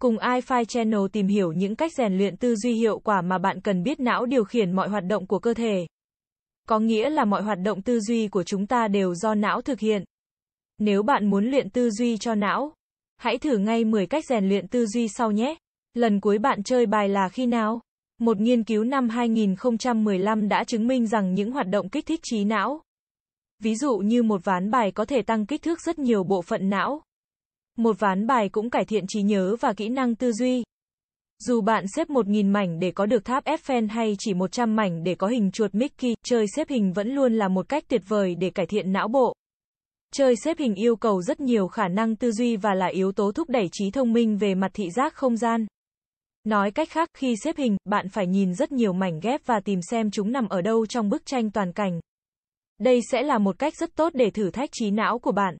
Cùng iFi Channel tìm hiểu những cách rèn luyện tư duy hiệu quả mà bạn cần biết não điều khiển mọi hoạt động của cơ thể. Có nghĩa là mọi hoạt động tư duy của chúng ta đều do não thực hiện. Nếu bạn muốn luyện tư duy cho não, hãy thử ngay 10 cách rèn luyện tư duy sau nhé. Lần cuối bạn chơi bài là khi nào? Một nghiên cứu năm 2015 đã chứng minh rằng những hoạt động kích thích trí não, ví dụ như một ván bài có thể tăng kích thước rất nhiều bộ phận não. Một ván bài cũng cải thiện trí nhớ và kỹ năng tư duy. Dù bạn xếp 1.000 mảnh để có được tháp Eiffel hay chỉ 100 mảnh để có hình chuột Mickey, chơi xếp hình vẫn luôn là một cách tuyệt vời để cải thiện não bộ. Chơi xếp hình yêu cầu rất nhiều khả năng tư duy và là yếu tố thúc đẩy trí thông minh về mặt thị giác không gian. Nói cách khác, khi xếp hình, bạn phải nhìn rất nhiều mảnh ghép và tìm xem chúng nằm ở đâu trong bức tranh toàn cảnh. Đây sẽ là một cách rất tốt để thử thách trí não của bạn.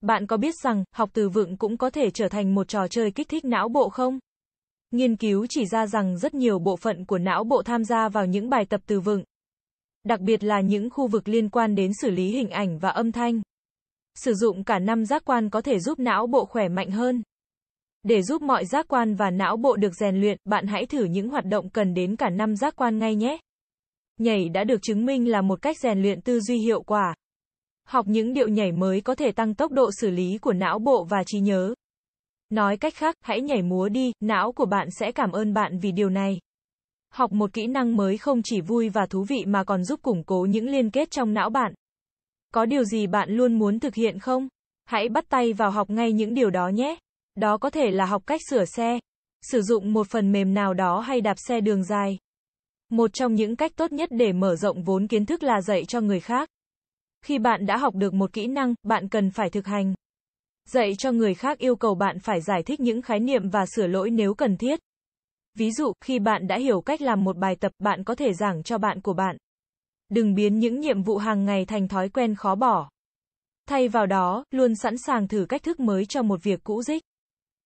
Bạn có biết rằng, học từ vựng cũng có thể trở thành một trò chơi kích thích não bộ không? Nghiên cứu chỉ ra rằng rất nhiều bộ phận của não bộ tham gia vào những bài tập từ vựng. Đặc biệt là những khu vực liên quan đến xử lý hình ảnh và âm thanh. Sử dụng cả năm giác quan có thể giúp não bộ khỏe mạnh hơn. Để giúp mọi giác quan và não bộ được rèn luyện, bạn hãy thử những hoạt động cần đến cả năm giác quan ngay nhé. Nhảy đã được chứng minh là một cách rèn luyện tư duy hiệu quả. Học những điệu nhảy mới có thể tăng tốc độ xử lý của não bộ và trí nhớ. Nói cách khác, hãy nhảy múa đi, não của bạn sẽ cảm ơn bạn vì điều này. Học một kỹ năng mới không chỉ vui và thú vị mà còn giúp củng cố những liên kết trong não bạn. Có điều gì bạn luôn muốn thực hiện không? Hãy bắt tay vào học ngay những điều đó nhé. Đó có thể là học cách sửa xe, sử dụng một phần mềm nào đó hay đạp xe đường dài. Một trong những cách tốt nhất để mở rộng vốn kiến thức là dạy cho người khác. Khi bạn đã học được một kỹ năng, bạn cần phải thực hành. Dạy cho người khác yêu cầu bạn phải giải thích những khái niệm và sửa lỗi nếu cần thiết. Ví dụ, khi bạn đã hiểu cách làm một bài tập, bạn có thể giảng cho bạn của bạn. Đừng biến những nhiệm vụ hàng ngày thành thói quen khó bỏ. Thay vào đó, luôn sẵn sàng thử cách thức mới cho một việc cũ dích.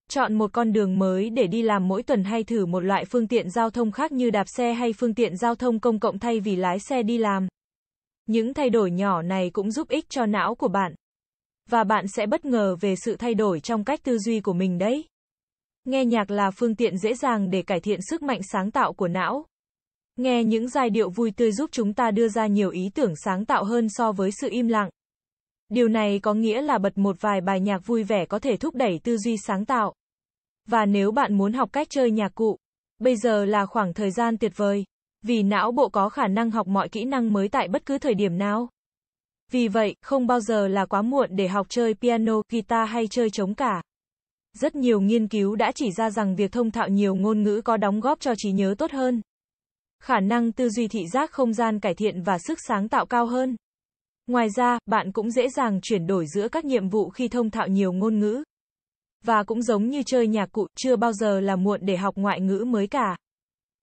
Chọn một con đường mới để đi làm mỗi tuần hay thử một loại phương tiện giao thông khác như đạp xe hay phương tiện giao thông công cộng thay vì lái xe đi làm. Những thay đổi nhỏ này cũng giúp ích cho não của bạn. Và bạn sẽ bất ngờ về sự thay đổi trong cách tư duy của mình đấy. Nghe nhạc là phương tiện dễ dàng để cải thiện sức mạnh sáng tạo của não. Nghe những giai điệu vui tươi giúp chúng ta đưa ra nhiều ý tưởng sáng tạo hơn so với sự im lặng. Điều này có nghĩa là bật một vài bài nhạc vui vẻ có thể thúc đẩy tư duy sáng tạo. Và nếu bạn muốn học cách chơi nhạc cụ, bây giờ là khoảng thời gian tuyệt vời, vì não bộ có khả năng học mọi kỹ năng mới tại bất cứ thời điểm nào. Vì vậy, không bao giờ là quá muộn để học chơi piano, guitar hay chơi trống cả. Rất nhiều nghiên cứu đã chỉ ra rằng việc thông thạo nhiều ngôn ngữ có đóng góp cho trí nhớ tốt hơn. Khả năng tư duy thị giác không gian cải thiện và sức sáng tạo cao hơn. Ngoài ra, bạn cũng dễ dàng chuyển đổi giữa các nhiệm vụ khi thông thạo nhiều ngôn ngữ. Và cũng giống như chơi nhạc cụ, chưa bao giờ là muộn để học ngoại ngữ mới cả.